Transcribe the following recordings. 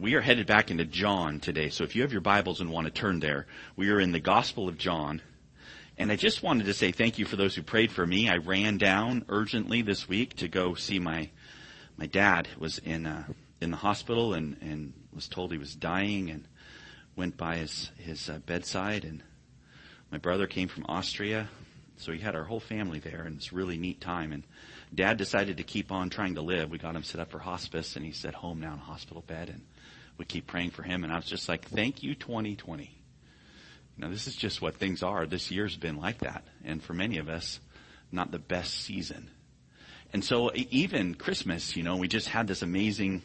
we are headed back into John today. So if you have your Bibles and want to turn there, we are in the Gospel of John. And I just wanted to say thank you for those who prayed for me. I ran down urgently this week to go see my my dad was in uh, in the hospital and and was told he was dying and went by his his uh, bedside and my brother came from Austria, so he had our whole family there and it's really neat time and dad decided to keep on trying to live. We got him set up for hospice and he's at home now in a hospital bed and we keep praying for him and I was just like, thank you 2020 now, this is just what things are. This year's been like that. And for many of us, not the best season. And so even Christmas, you know, we just had this amazing,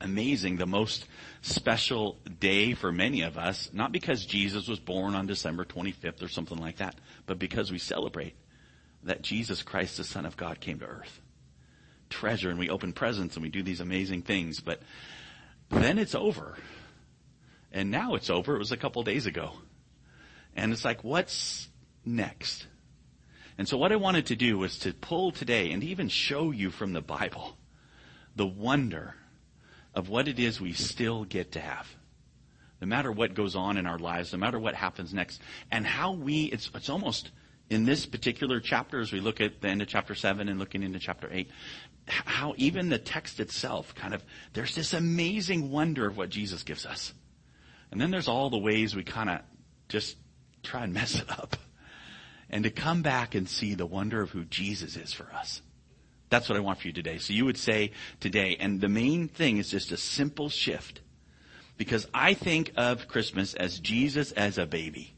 amazing, the most special day for many of us, not because Jesus was born on December 25th or something like that, but because we celebrate that Jesus Christ, the Son of God, came to earth. Treasure, and we open presents and we do these amazing things, but then it's over. And now it's over. It was a couple days ago. And it's like, what's next? And so what I wanted to do was to pull today and even show you from the Bible the wonder of what it is we still get to have. No matter what goes on in our lives, no matter what happens next, and how we, it's, it's almost in this particular chapter as we look at the end of chapter 7 and looking into chapter 8, how even the text itself kind of, there's this amazing wonder of what Jesus gives us. And then there's all the ways we kind of just try and mess it up. And to come back and see the wonder of who Jesus is for us. That's what I want for you today. So you would say today, and the main thing is just a simple shift. Because I think of Christmas as Jesus as a baby.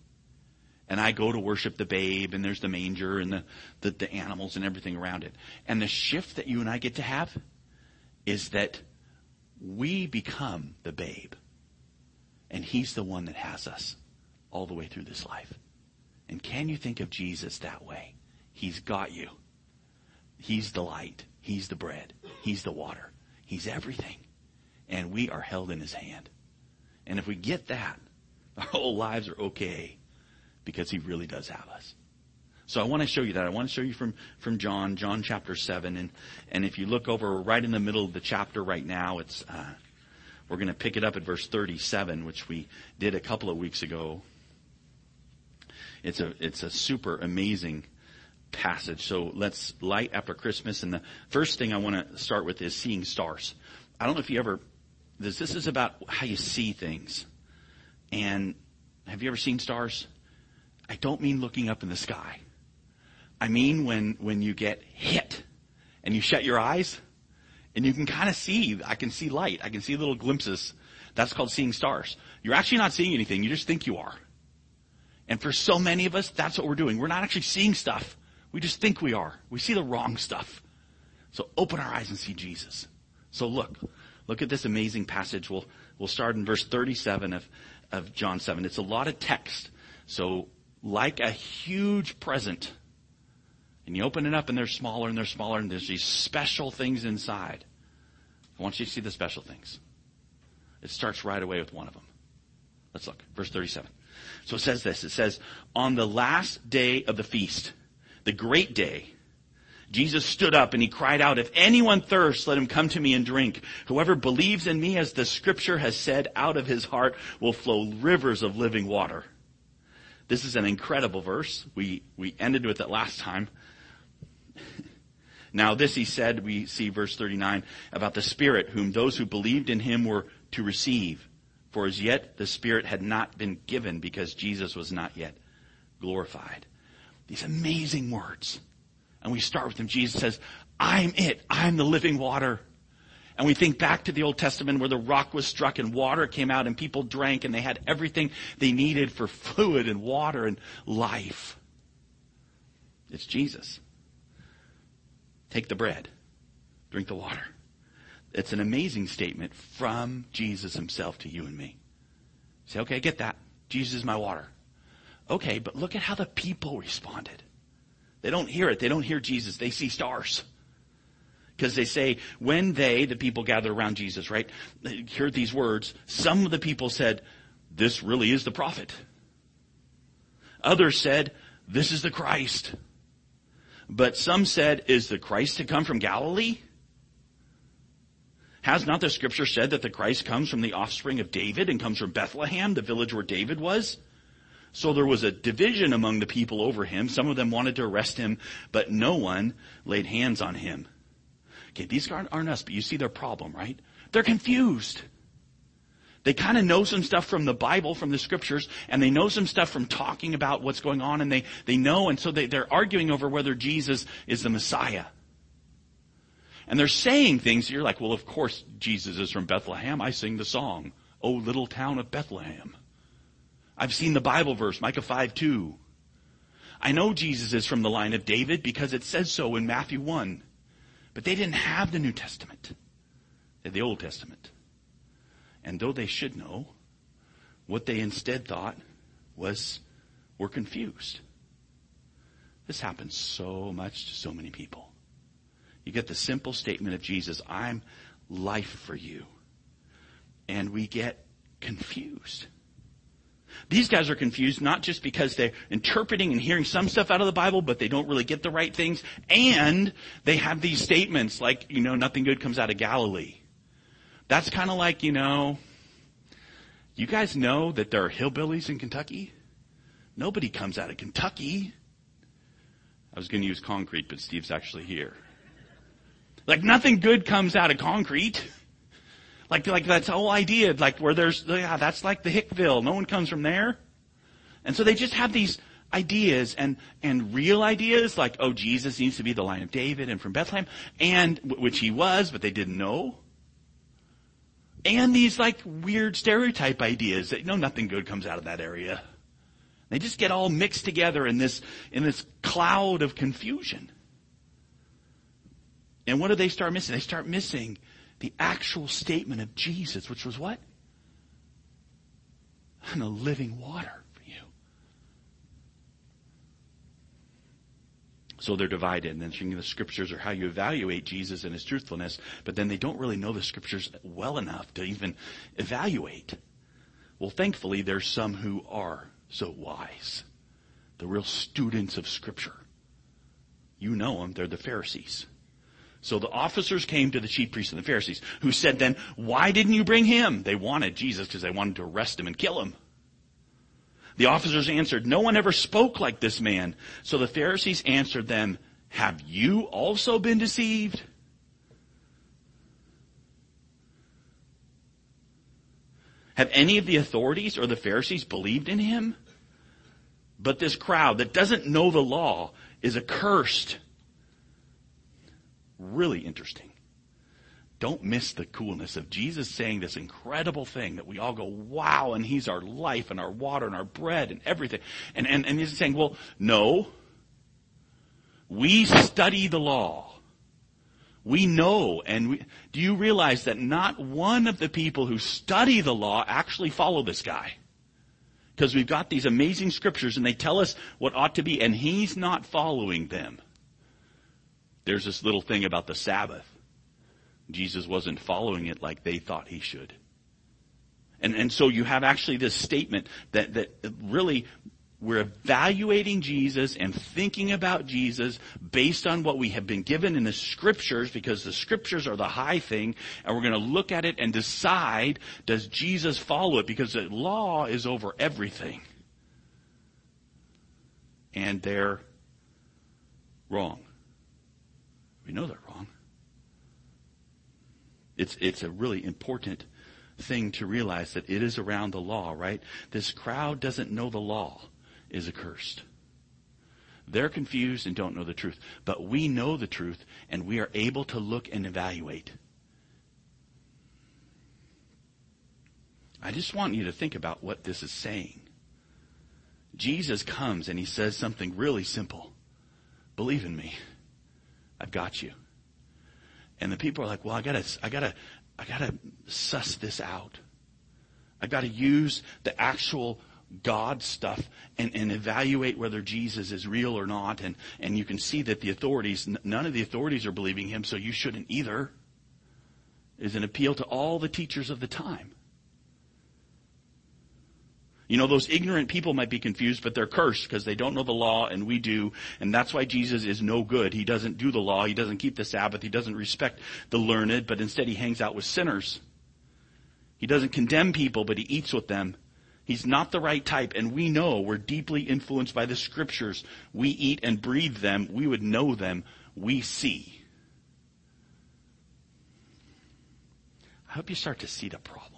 And I go to worship the babe, and there's the manger and the, the, the animals and everything around it. And the shift that you and I get to have is that we become the babe. And He's the one that has us all the way through this life. And can you think of Jesus that way? He's got you. He's the light. He's the bread. He's the water. He's everything. And we are held in His hand. And if we get that, our whole lives are okay because He really does have us. So I want to show you that. I want to show you from, from John, John chapter 7. And, and if you look over right in the middle of the chapter right now, it's, uh, we're going to pick it up at verse 37, which we did a couple of weeks ago. It's a, it's a super amazing passage. So let's light after Christmas. And the first thing I want to start with is seeing stars. I don't know if you ever, this, this is about how you see things. And have you ever seen stars? I don't mean looking up in the sky. I mean when, when you get hit and you shut your eyes and you can kind of see, I can see light. I can see little glimpses. That's called seeing stars. You're actually not seeing anything. You just think you are. And for so many of us, that's what we're doing. We're not actually seeing stuff. We just think we are. We see the wrong stuff. So open our eyes and see Jesus. So look, look at this amazing passage. We'll, we'll start in verse 37 of, of John 7. It's a lot of text. So like a huge present, and you open it up and they're smaller and they're smaller and there's these special things inside. I want you to see the special things. It starts right away with one of them. Let's look. Verse 37. So it says this. It says, on the last day of the feast, the great day, Jesus stood up and he cried out, if anyone thirsts, let him come to me and drink. Whoever believes in me, as the scripture has said, out of his heart will flow rivers of living water. This is an incredible verse. We, we ended with it last time. now this he said, we see verse 39, about the Spirit, whom those who believed in him were to receive. For as yet the Spirit had not been given because Jesus was not yet glorified. These amazing words. And we start with them. Jesus says, I'm it. I'm the living water. And we think back to the Old Testament where the rock was struck and water came out and people drank and they had everything they needed for fluid and water and life. It's Jesus. Take the bread, drink the water. It's an amazing statement from Jesus himself to you and me. say, okay, I get that. Jesus is my water. Okay, but look at how the people responded. They don't hear it. They don't hear Jesus. They see stars. Because they say, when they, the people gather around Jesus, right, heard these words, some of the people said, this really is the prophet. Others said, this is the Christ. But some said, is the Christ to come from Galilee? Has not the scripture said that the Christ comes from the offspring of David and comes from Bethlehem, the village where David was? So there was a division among the people over him. Some of them wanted to arrest him, but no one laid hands on him. Okay, these aren't, aren't us, but you see their problem, right? They're confused. They kind of know some stuff from the Bible, from the scriptures, and they know some stuff from talking about what's going on, and they, they know, and so they, they're arguing over whether Jesus is the Messiah. And they're saying things, you're like, well, of course Jesus is from Bethlehem. I sing the song, O little town of Bethlehem. I've seen the Bible verse, Micah 5 2. I know Jesus is from the line of David because it says so in Matthew 1. But they didn't have the New Testament. They had the Old Testament. And though they should know, what they instead thought was we're confused. This happens so much to so many people. You get the simple statement of Jesus, I'm life for you. And we get confused. These guys are confused not just because they're interpreting and hearing some stuff out of the Bible, but they don't really get the right things. And they have these statements like, you know, nothing good comes out of Galilee. That's kind of like, you know, you guys know that there are hillbillies in Kentucky? Nobody comes out of Kentucky. I was going to use concrete, but Steve's actually here. Like nothing good comes out of concrete. Like, like that's the whole idea, like where there's, yeah, that's like the Hickville. No one comes from there. And so they just have these ideas and, and real ideas like, oh, Jesus needs to be the line of David and from Bethlehem, and, which he was, but they didn't know. And these like weird stereotype ideas that, you know, nothing good comes out of that area. They just get all mixed together in this, in this cloud of confusion. And what do they start missing? They start missing the actual statement of Jesus, which was what? I'm living water for you. So they're divided, and then the scriptures are how you evaluate Jesus and his truthfulness, but then they don't really know the scriptures well enough to even evaluate. Well, thankfully, there's some who are so wise. The real students of scripture. You know them, they're the Pharisees. So the officers came to the chief priests and the Pharisees, who said then, why didn't you bring him? They wanted Jesus because they wanted to arrest him and kill him. The officers answered, no one ever spoke like this man. So the Pharisees answered them, have you also been deceived? Have any of the authorities or the Pharisees believed in him? But this crowd that doesn't know the law is accursed really interesting. Don't miss the coolness of Jesus saying this incredible thing that we all go, wow, and he's our life and our water and our bread and everything. And, and, and he's saying, well, no. We study the law. We know, and we, do you realize that not one of the people who study the law actually follow this guy? Because we've got these amazing scriptures and they tell us what ought to be, and he's not following them. There's this little thing about the Sabbath. Jesus wasn't following it like they thought he should. And, and so you have actually this statement that, that really we're evaluating Jesus and thinking about Jesus based on what we have been given in the scriptures because the scriptures are the high thing and we're going to look at it and decide does Jesus follow it because the law is over everything. And they're wrong. We know they're wrong. It's, it's a really important thing to realize that it is around the law, right? This crowd doesn't know the law is accursed. They're confused and don't know the truth. But we know the truth and we are able to look and evaluate. I just want you to think about what this is saying. Jesus comes and he says something really simple. Believe in me. I've got you. And the people are like, well, I gotta, I gotta, I gotta suss this out. I gotta use the actual God stuff and, and evaluate whether Jesus is real or not. And, and you can see that the authorities, none of the authorities are believing him, so you shouldn't either. Is an appeal to all the teachers of the time. You know, those ignorant people might be confused, but they're cursed because they don't know the law and we do. And that's why Jesus is no good. He doesn't do the law. He doesn't keep the Sabbath. He doesn't respect the learned, but instead he hangs out with sinners. He doesn't condemn people, but he eats with them. He's not the right type, and we know we're deeply influenced by the scriptures. We eat and breathe them. We would know them. We see. I hope you start to see the problem.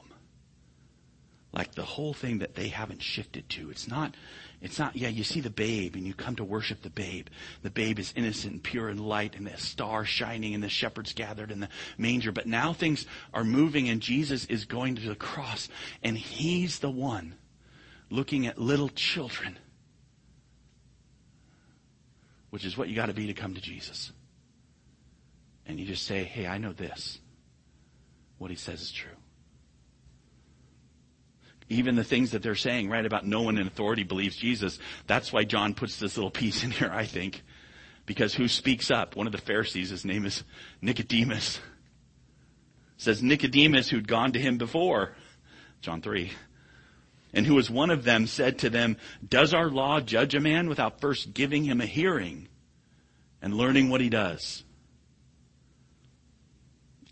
Like the whole thing that they haven't shifted to. It's not, it's not, yeah, you see the babe and you come to worship the babe. The babe is innocent and pure and light and the star shining and the shepherds gathered in the manger. But now things are moving and Jesus is going to the cross and he's the one looking at little children. Which is what you got to be to come to Jesus. And you just say, hey, I know this. What he says is true even the things that they're saying, right, about no one in authority believes Jesus. That's why John puts this little piece in here, I think. Because who speaks up? One of the Pharisees, his name is Nicodemus. says Nicodemus, who'd gone to him before, John 3, and who was one of them, said to them, Does our law judge a man without first giving him a hearing and learning what he does?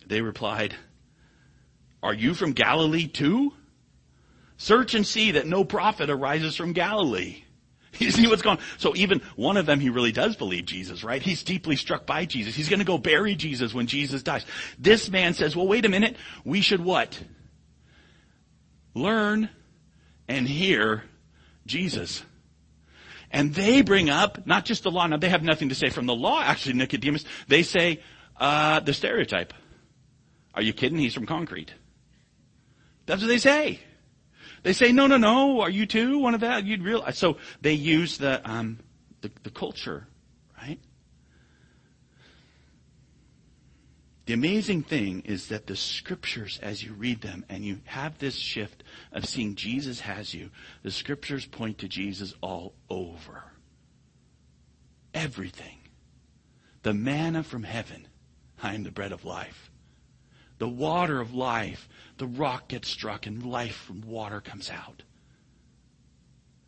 They replied, Are you from Galilee too? Search and see that no prophet arises from Galilee. You see what's going on? So even one of them, he really does believe Jesus, right? He's deeply struck by Jesus. He's going to go bury Jesus when Jesus dies. This man says, well, wait a minute. We should what? Learn and hear Jesus. And they bring up not just the law. Now they have nothing to say from the law, actually, Nicodemus. They say, uh, the stereotype. Are you kidding? He's from concrete. That's what they say. They say, no, no, no, are you too one of that? You'd realize. So they use the, um, the, the culture, right? The amazing thing is that the scriptures, as you read them and you have this shift of seeing Jesus has you, the scriptures point to Jesus all over. Everything. The manna from heaven. I am the bread of life. The water of life the rock gets struck and life from water comes out.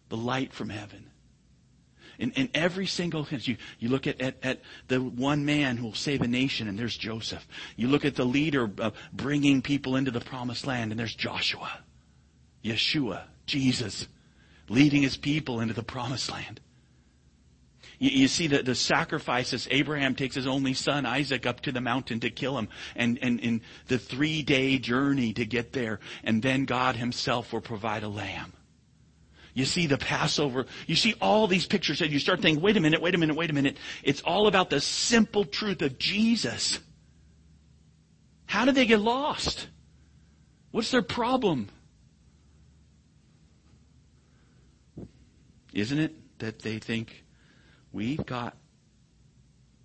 The light from heaven. In, in every single sense, you, you look at, at, at the one man who will save a nation, and there's Joseph. You look at the leader of bringing people into the promised land, and there's Joshua, Yeshua, Jesus, leading his people into the promised land. You, you see the, the sacrifices. Abraham takes his only son, Isaac, up to the mountain to kill him. And, and in the three day journey to get there. And then God himself will provide a lamb. You see the Passover. You see all these pictures and you start thinking, wait a minute, wait a minute, wait a minute. It's all about the simple truth of Jesus. How did they get lost? What's their problem? Isn't it that they think We've got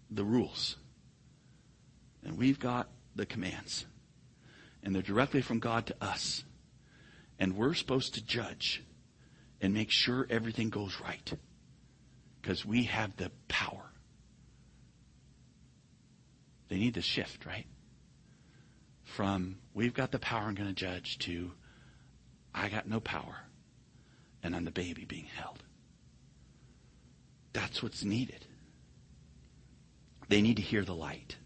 the rules. And we've got the commands. And they're directly from God to us. And we're supposed to judge and make sure everything goes right. Because we have the power. They need to shift, right? From we've got the power and going to judge to I got no power and I'm the baby being held. That's what's needed. They need to hear the light.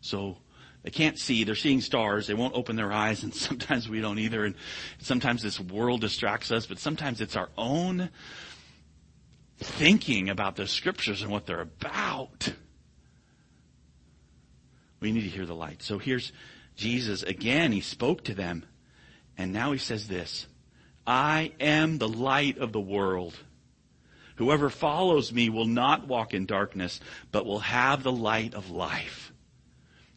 So they can't see. They're seeing stars. They won't open their eyes, and sometimes we don't either. And sometimes this world distracts us, but sometimes it's our own thinking about the scriptures and what they're about. We need to hear the light. So here's Jesus again. He spoke to them, and now he says this I am the light of the world. Whoever follows me will not walk in darkness, but will have the light of life.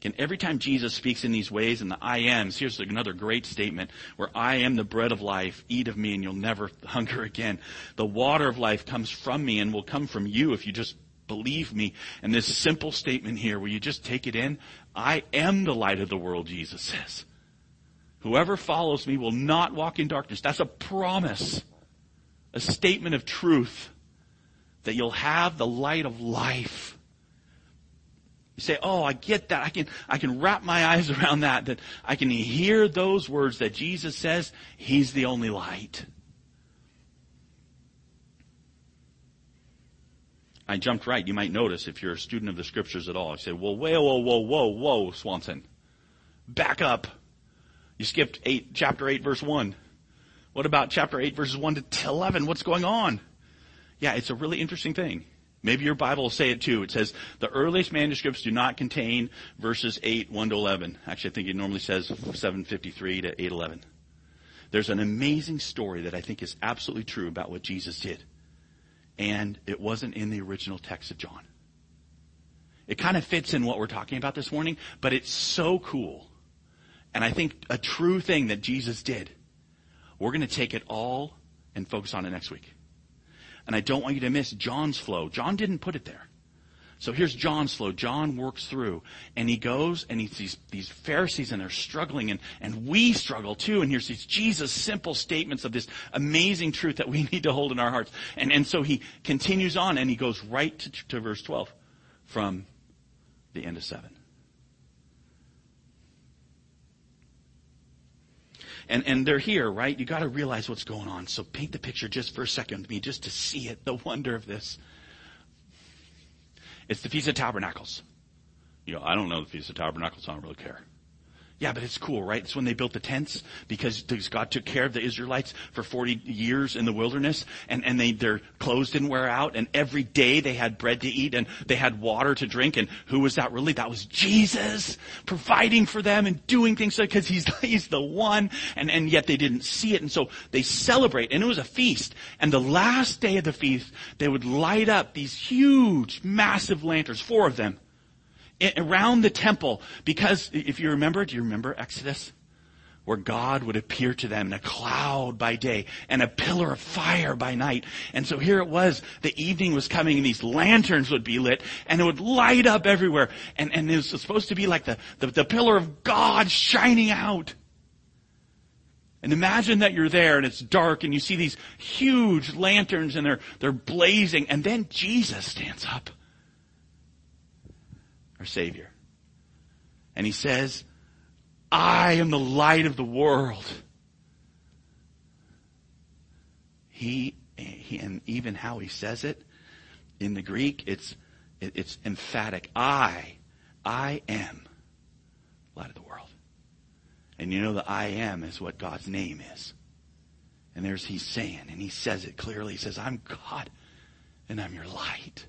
And every time Jesus speaks in these ways in the I ams, here's another great statement where I am the bread of life. Eat of me and you'll never hunger again. The water of life comes from me and will come from you if you just believe me. And this simple statement here where you just take it in, I am the light of the world, Jesus says. Whoever follows me will not walk in darkness. That's a promise. A statement of truth that you'll have the light of life. You say, oh, I get that. I can, I can wrap my eyes around that, that I can hear those words that Jesus says, He's the only light. I jumped right. You might notice if you're a student of the scriptures at all. I say, well, whoa, whoa, whoa, whoa, whoa, Swanson. Back up. You skipped eight, chapter 8, verse 1. What about chapter 8, verses 1 to 11? What's going on? Yeah, it's a really interesting thing. Maybe your Bible will say it too. It says the earliest manuscripts do not contain verses 8, 1 to 11. Actually, I think it normally says 753 to 811. There's an amazing story that I think is absolutely true about what Jesus did. And it wasn't in the original text of John. It kind of fits in what we're talking about this morning, but it's so cool. And I think a true thing that Jesus did. We're going to take it all and focus on it next week. And I don't want you to miss John's flow. John didn't put it there. So here's John's flow. John works through and he goes and he sees these Pharisees and they're struggling and, and we struggle too. And here's these Jesus simple statements of this amazing truth that we need to hold in our hearts. And, and so he continues on and he goes right to, to verse 12 from the end of 7. And, and they're here, right? You gotta realize what's going on. So paint the picture just for a second with me, just to see it, the wonder of this. It's the Feast of Tabernacles. You know, I don't know the Feast of Tabernacles, I don't really care. Yeah, but it's cool, right? It's when they built the tents because God took care of the Israelites for 40 years in the wilderness and, and they, their clothes didn't wear out and every day they had bread to eat and they had water to drink and who was that really? That was Jesus providing for them and doing things because he's, he's the one and, and yet they didn't see it and so they celebrate and it was a feast and the last day of the feast they would light up these huge massive lanterns, four of them around the temple because if you remember, do you remember Exodus? Where God would appear to them in a cloud by day and a pillar of fire by night. And so here it was, the evening was coming and these lanterns would be lit and it would light up everywhere. And, and it was supposed to be like the, the, the pillar of God shining out. And imagine that you're there and it's dark and you see these huge lanterns and they're, they're blazing and then Jesus stands up our Savior. And he says, I am the light of the world. He, he and even how he says it in the Greek, it's, it, it's emphatic. I, I am light of the world. And you know the I am is what God's name is. And there's he's saying, and he says it clearly. He says, I'm God and I'm your light.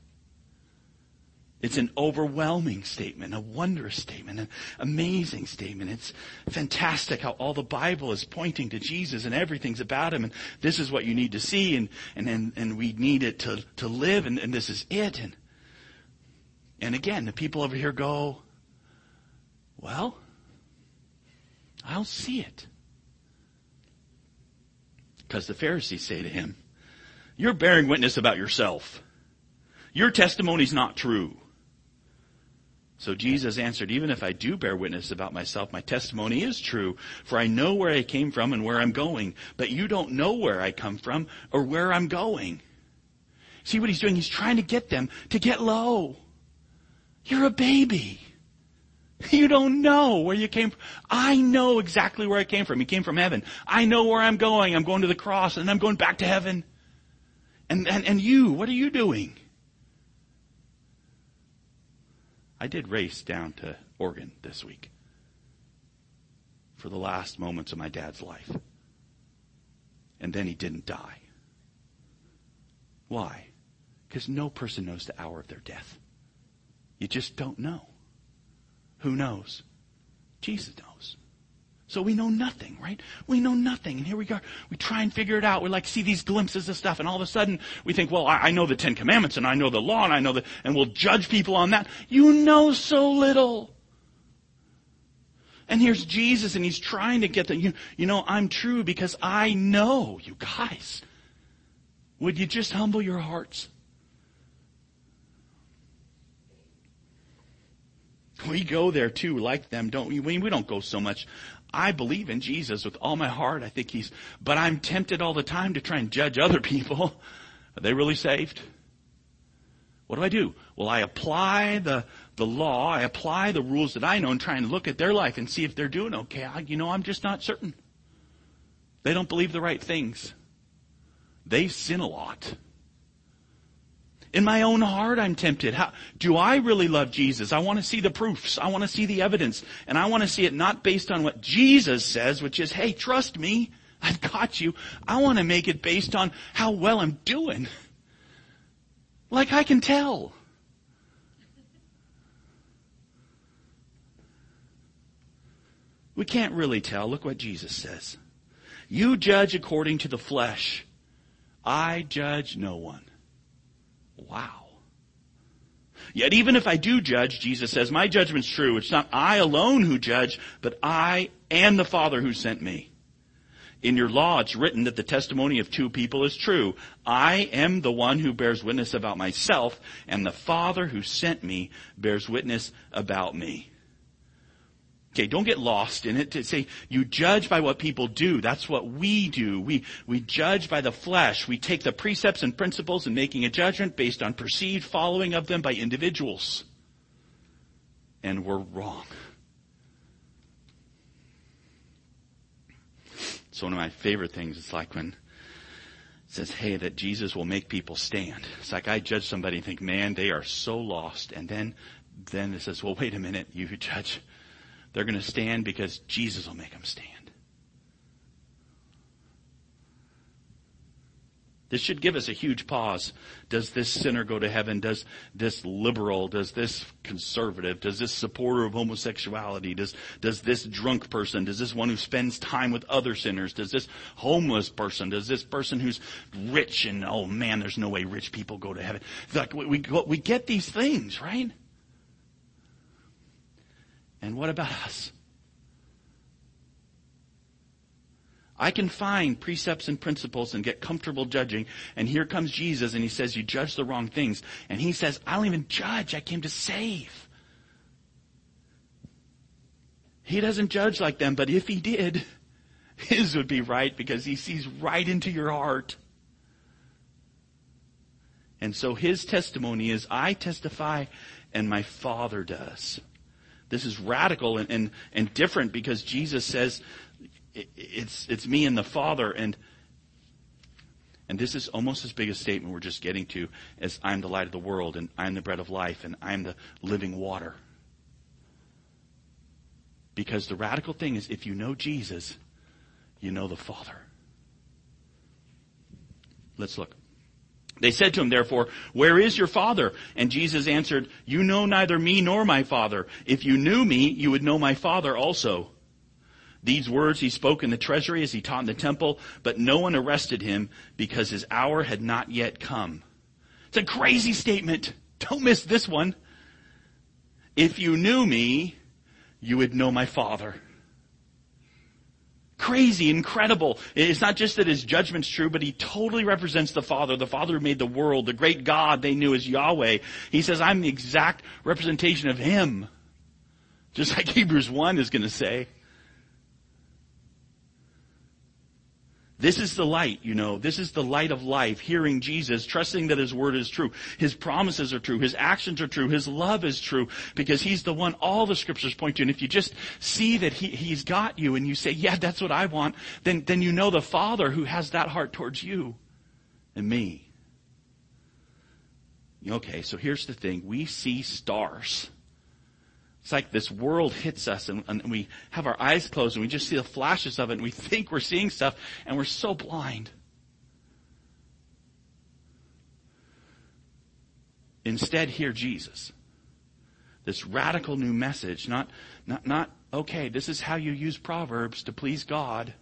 It's an overwhelming statement, a wondrous statement, an amazing statement. It's fantastic how all the Bible is pointing to Jesus and everything's about him and this is what you need to see and, and, and, and we need it to, to live and, and this is it. And, and again, the people over here go, well, I'll see it. Because the Pharisees say to him, you're bearing witness about yourself. Your testimony's not true. So Jesus answered, even if I do bear witness about myself, my testimony is true, for I know where I came from and where I'm going, but you don't know where I come from or where I'm going. See what he's doing? He's trying to get them to get low. You're a baby. You don't know where you came from. I know exactly where I came from. He came from heaven. I know where I'm going. I'm going to the cross and I'm going back to heaven. And, and, and you, what are you doing? I did race down to Oregon this week for the last moments of my dad's life. And then he didn't die. Why? Because no person knows the hour of their death. You just don't know. Who knows? Jesus knows. So we know nothing, right? We know nothing. And here we go. We try and figure it out. We like see these glimpses of stuff and all of a sudden we think, well, I, I know the Ten Commandments and I know the law and I know the, and we'll judge people on that. You know so little. And here's Jesus and he's trying to get them, you, you know, I'm true because I know you guys. Would you just humble your hearts? We go there too, like them, don't we? We don't go so much I believe in Jesus with all my heart. I think he's, but I'm tempted all the time to try and judge other people. Are they really saved? What do I do? Well, I apply the, the law, I apply the rules that I know and try and look at their life and see if they're doing okay. I, you know, I'm just not certain. They don't believe the right things. They sin a lot. In my own heart, I'm tempted. How, do I really love Jesus? I want to see the proofs. I want to see the evidence. And I want to see it not based on what Jesus says, which is, hey, trust me. I've got you. I want to make it based on how well I'm doing. Like I can tell. We can't really tell. Look what Jesus says. You judge according to the flesh. I judge no one. Wow. Yet even if I do judge, Jesus says, my judgment's true. It's not I alone who judge, but I and the Father who sent me. In your law, it's written that the testimony of two people is true. I am the one who bears witness about myself, and the Father who sent me bears witness about me. Okay, don't get lost in it to say you judge by what people do. That's what we do. We, we judge by the flesh. We take the precepts and principles and making a judgment based on perceived following of them by individuals. And we're wrong. It's one of my favorite things. It's like when it says, hey, that Jesus will make people stand. It's like I judge somebody and think, man, they are so lost. And then, then it says, well, wait a minute, you judge they're going to stand because Jesus will make them stand. This should give us a huge pause. Does this sinner go to heaven? Does this liberal, does this conservative, does this supporter of homosexuality, does, does this drunk person, does this one who spends time with other sinners, does this homeless person, does this person who's rich and, oh man, there's no way rich people go to heaven. Like we, we, we get these things, right? And what about us? I can find precepts and principles and get comfortable judging. And here comes Jesus and he says, you judge the wrong things. And he says, I don't even judge. I came to save. He doesn't judge like them, but if he did, his would be right because he sees right into your heart. And so his testimony is, I testify and my Father does. This is radical and, and, and different because Jesus says it's, it's me and the Father. And, and this is almost as big a statement we're just getting to as I'm the light of the world and I'm the bread of life and I'm the living water. Because the radical thing is if you know Jesus, you know the Father. Let's look. They said to him, therefore, where is your father? And Jesus answered, you know neither me nor my father. If you knew me, you would know my father also. These words he spoke in the treasury as he taught in the temple, but no one arrested him because his hour had not yet come. It's a crazy statement. Don't miss this one. If you knew me, you would know my father crazy, incredible. It's not just that his judgment's true, but he totally represents the Father, the Father who made the world, the great God they knew as Yahweh. He says, I'm the exact representation of him. Just like Hebrews 1 is going to say. This is the light, you know. This is the light of life, hearing Jesus, trusting that His word is true. His promises are true. His actions are true. His love is true because He's the one all the scriptures point to. And if you just see that he, He's got you and you say, yeah, that's what I want, then, then you know the Father who has that heart towards you and me. Okay, so here's the thing. We see stars. It's like this world hits us and, and, we have our eyes closed and we just see the flashes of it and we think we're seeing stuff and we're so blind. Instead, hear Jesus. This radical new message, not, not, not, okay, this is how you use Proverbs to please God.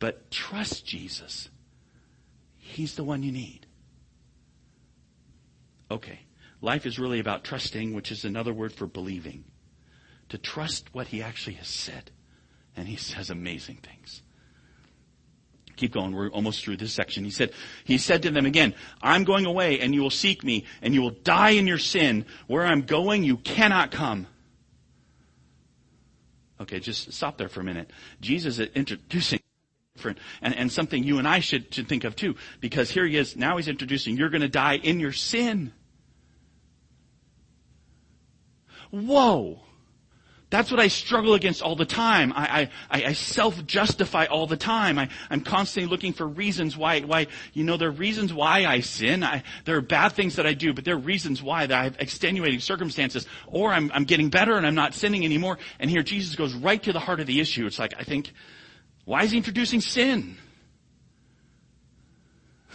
But trust Jesus. He's the one you need. Okay. Life is really about trusting, which is another word for believing. To trust what he actually has said. And he says amazing things. Keep going. We're almost through this section. He said, he said to them again, I'm going away and you will seek me and you will die in your sin. Where I'm going, you cannot come. Okay, just stop there for a minute. Jesus is introducing different and, and something you and I should, should think of too. Because here he is, now he's introducing, you're gonna die in your sin. Whoa! That's what I struggle against all the time. I, I, I self-justify all the time. I, I'm constantly looking for reasons why, why, you know, there are reasons why I sin. I, there are bad things that I do, but there are reasons why that I have extenuating circumstances. Or I'm, I'm getting better and I'm not sinning anymore. And here Jesus goes right to the heart of the issue. It's like, I think, why is he introducing sin?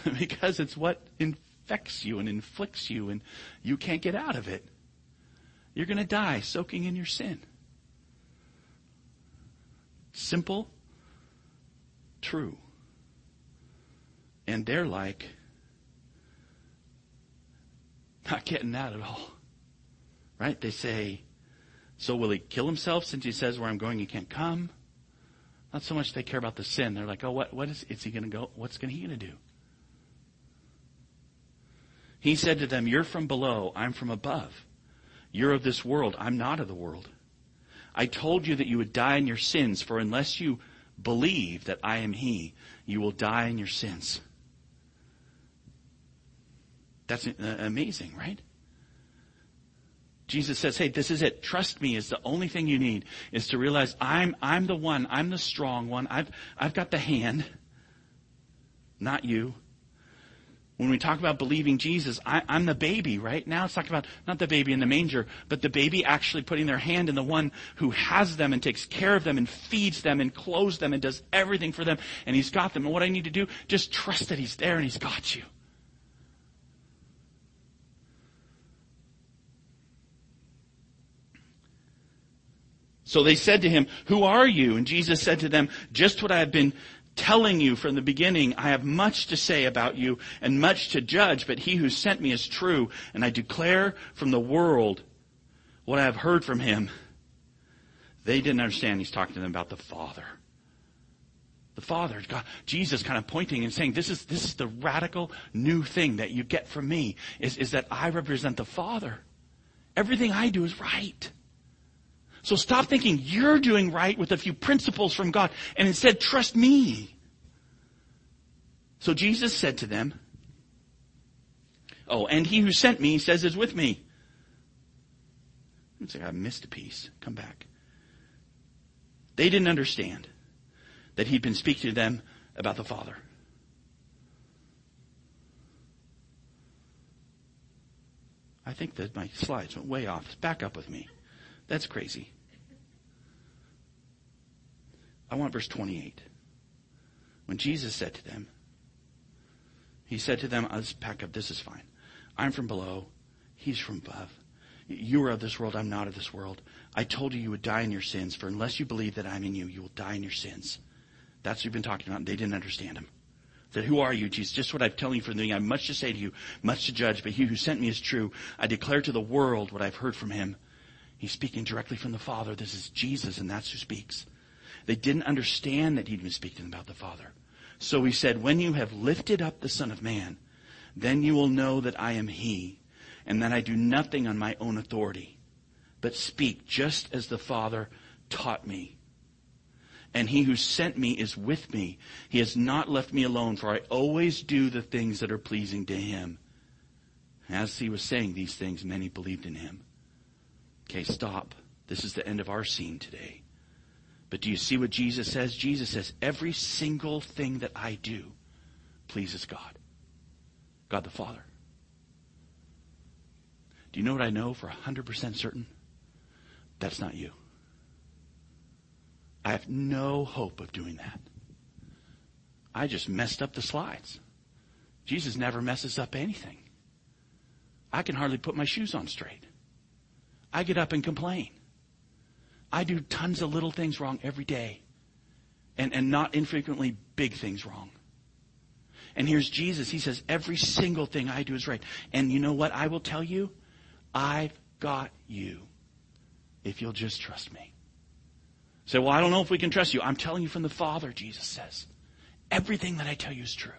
because it's what infects you and inflicts you and you can't get out of it. You're going to die soaking in your sin. Simple, true. And they're like, not getting that at all. Right? They say, so will he kill himself since he says where I'm going he can't come? Not so much they care about the sin. They're like, oh, what, what is, is he going to go? What's going he going to do? He said to them, you're from below. I'm from above. You're of this world. I'm not of the world. I told you that you would die in your sins, for unless you believe that I am He, you will die in your sins. That's amazing, right? Jesus says, hey, this is it. Trust me is the only thing you need is to realize I'm, I'm the one. I'm the strong one. I've, I've got the hand, not you when we talk about believing Jesus, I, am the baby, right? Now it's talking about not the baby in the manger, but the baby actually putting their hand in the one who has them and takes care of them and feeds them and clothes them and does everything for them and he's got them. And what I need to do, just trust that he's there and he's got you. So they said to him, Who are you? And Jesus said to them, Just what I have been telling you from the beginning, I have much to say about you and much to judge, but he who sent me is true, and I declare from the world what I have heard from him. They didn't understand he's talking to them about the Father. The Father, God, Jesus kind of pointing and saying, this is, this is the radical new thing that you get from me, is, is that I represent the Father. Everything I do is right. So stop thinking you're doing right with a few principles from God and instead trust me. So Jesus said to them, Oh, and he who sent me says is with me. It's like I missed a piece. Come back. They didn't understand that he'd been speaking to them about the Father. I think that my slides went way off. Back up with me. That's crazy. I want verse 28. When Jesus said to them, He said to them, just pack up, this is fine. I'm from below, He's from above. You are of this world, I'm not of this world. I told you you would die in your sins, for unless you believe that I'm in you, you will die in your sins. That's what we've been talking about. They didn't understand him. Said, who are you, Jesus? Just what I'm telling you from the beginning. I have much to say to you, much to judge, but he who sent me is true. I declare to the world what I've heard from him. He's speaking directly from the Father. This is Jesus, and that's who speaks. They didn't understand that he'd been speaking about the Father. So he said, when you have lifted up the Son of Man, then you will know that I am he, and that I do nothing on my own authority, but speak just as the Father taught me. And he who sent me is with me. He has not left me alone, for I always do the things that are pleasing to him. As he was saying these things, many believed in him. Okay, stop. This is the end of our scene today. But do you see what Jesus says? Jesus says, every single thing that I do pleases God. God the Father. Do you know what I know for 100% certain? That's not you. I have no hope of doing that. I just messed up the slides. Jesus never messes up anything. I can hardly put my shoes on straight. I get up and complain. I do tons of little things wrong every day. And, and not infrequently big things wrong. And here's Jesus. He says, every single thing I do is right. And you know what I will tell you? I've got you if you'll just trust me. Say, well, I don't know if we can trust you. I'm telling you from the Father, Jesus says. Everything that I tell you is true.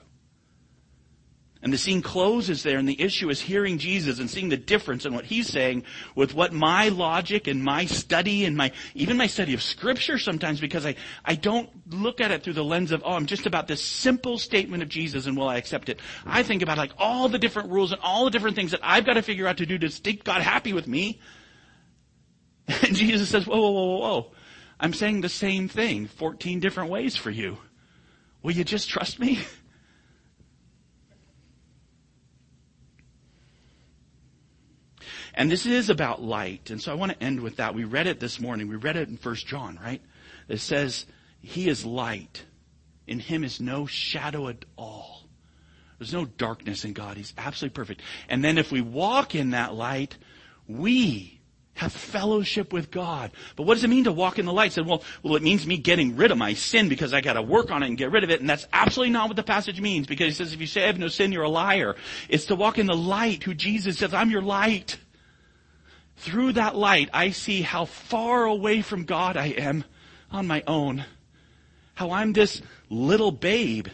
And the scene closes there and the issue is hearing Jesus and seeing the difference in what he's saying with what my logic and my study and my, even my study of scripture sometimes because I, I don't look at it through the lens of, oh, I'm just about this simple statement of Jesus and will I accept it. I think about like all the different rules and all the different things that I've got to figure out to do to make God happy with me. And Jesus says, whoa, whoa, whoa, whoa, whoa. I'm saying the same thing 14 different ways for you. Will you just trust me? And this is about light. And so I want to end with that. We read it this morning. We read it in 1 John, right? It says, He is light. In Him is no shadow at all. There's no darkness in God. He's absolutely perfect. And then if we walk in that light, we have fellowship with God. But what does it mean to walk in the light? Said, well, well, it means me getting rid of my sin because I got to work on it and get rid of it. And that's absolutely not what the passage means because he says, if you say I have no sin, you're a liar. It's to walk in the light who Jesus says, I'm your light. Through that light, I see how far away from God I am on my own. How I'm this little babe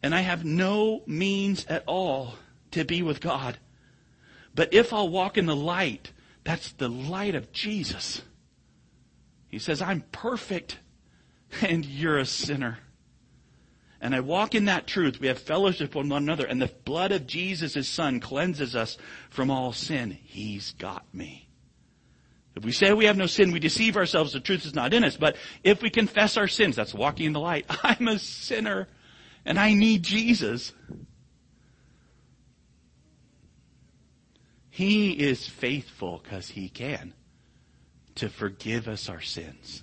and I have no means at all to be with God. But if I'll walk in the light, that's the light of Jesus. He says, I'm perfect and you're a sinner. And I walk in that truth. We have fellowship with one another and the blood of Jesus, his son, cleanses us from all sin. He's got me. If we say we have no sin, we deceive ourselves. The truth is not in us. But if we confess our sins, that's walking in the light. I'm a sinner and I need Jesus. He is faithful because he can to forgive us our sins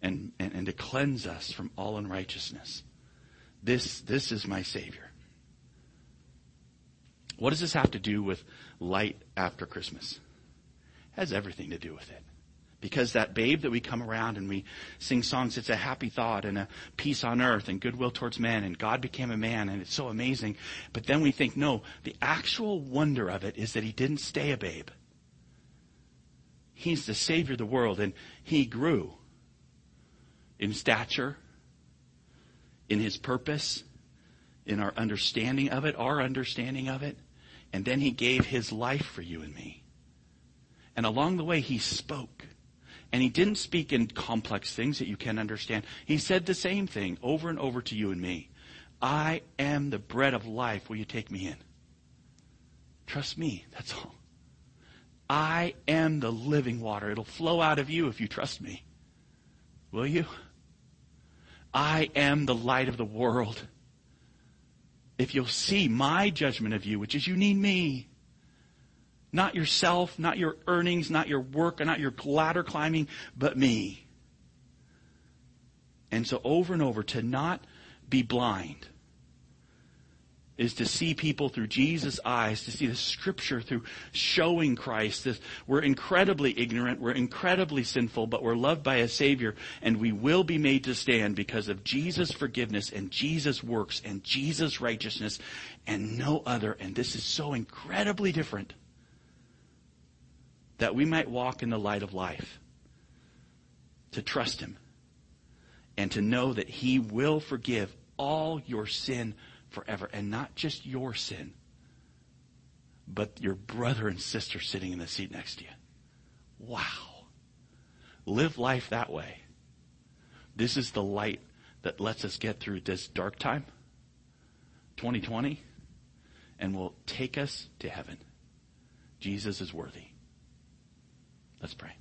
and, and, and to cleanse us from all unrighteousness. This, this is my Savior. What does this have to do with light after Christmas? It has everything to do with it. Because that babe that we come around and we sing songs, it's a happy thought and a peace on earth and goodwill towards men and God became a man and it's so amazing. But then we think, no, the actual wonder of it is that he didn't stay a babe. He's the Savior of the world and he grew in stature, in his purpose, in our understanding of it, our understanding of it. And then he gave his life for you and me. And along the way, he spoke. And he didn't speak in complex things that you can understand. He said the same thing over and over to you and me. I am the bread of life. Will you take me in? Trust me. That's all. I am the living water. It'll flow out of you if you trust me. Will you? I am the light of the world. If you'll see my judgment of you, which is you need me, not yourself, not your earnings, not your work, not your ladder climbing, but me. And so over and over to not be blind is to see people through Jesus' eyes, to see the scripture through showing Christ. This, we're incredibly ignorant, we're incredibly sinful, but we're loved by a Savior, and we will be made to stand because of Jesus' forgiveness and Jesus' works and Jesus' righteousness and no other. And this is so incredibly different that we might walk in the light of life, to trust Him, and to know that He will forgive all your sin forever, and not just your sin, but your brother and sister sitting in the seat next to you. Wow. Live life that way. This is the light that lets us get through this dark time, 2020, and will take us to heaven. Jesus is worthy. Let's pray.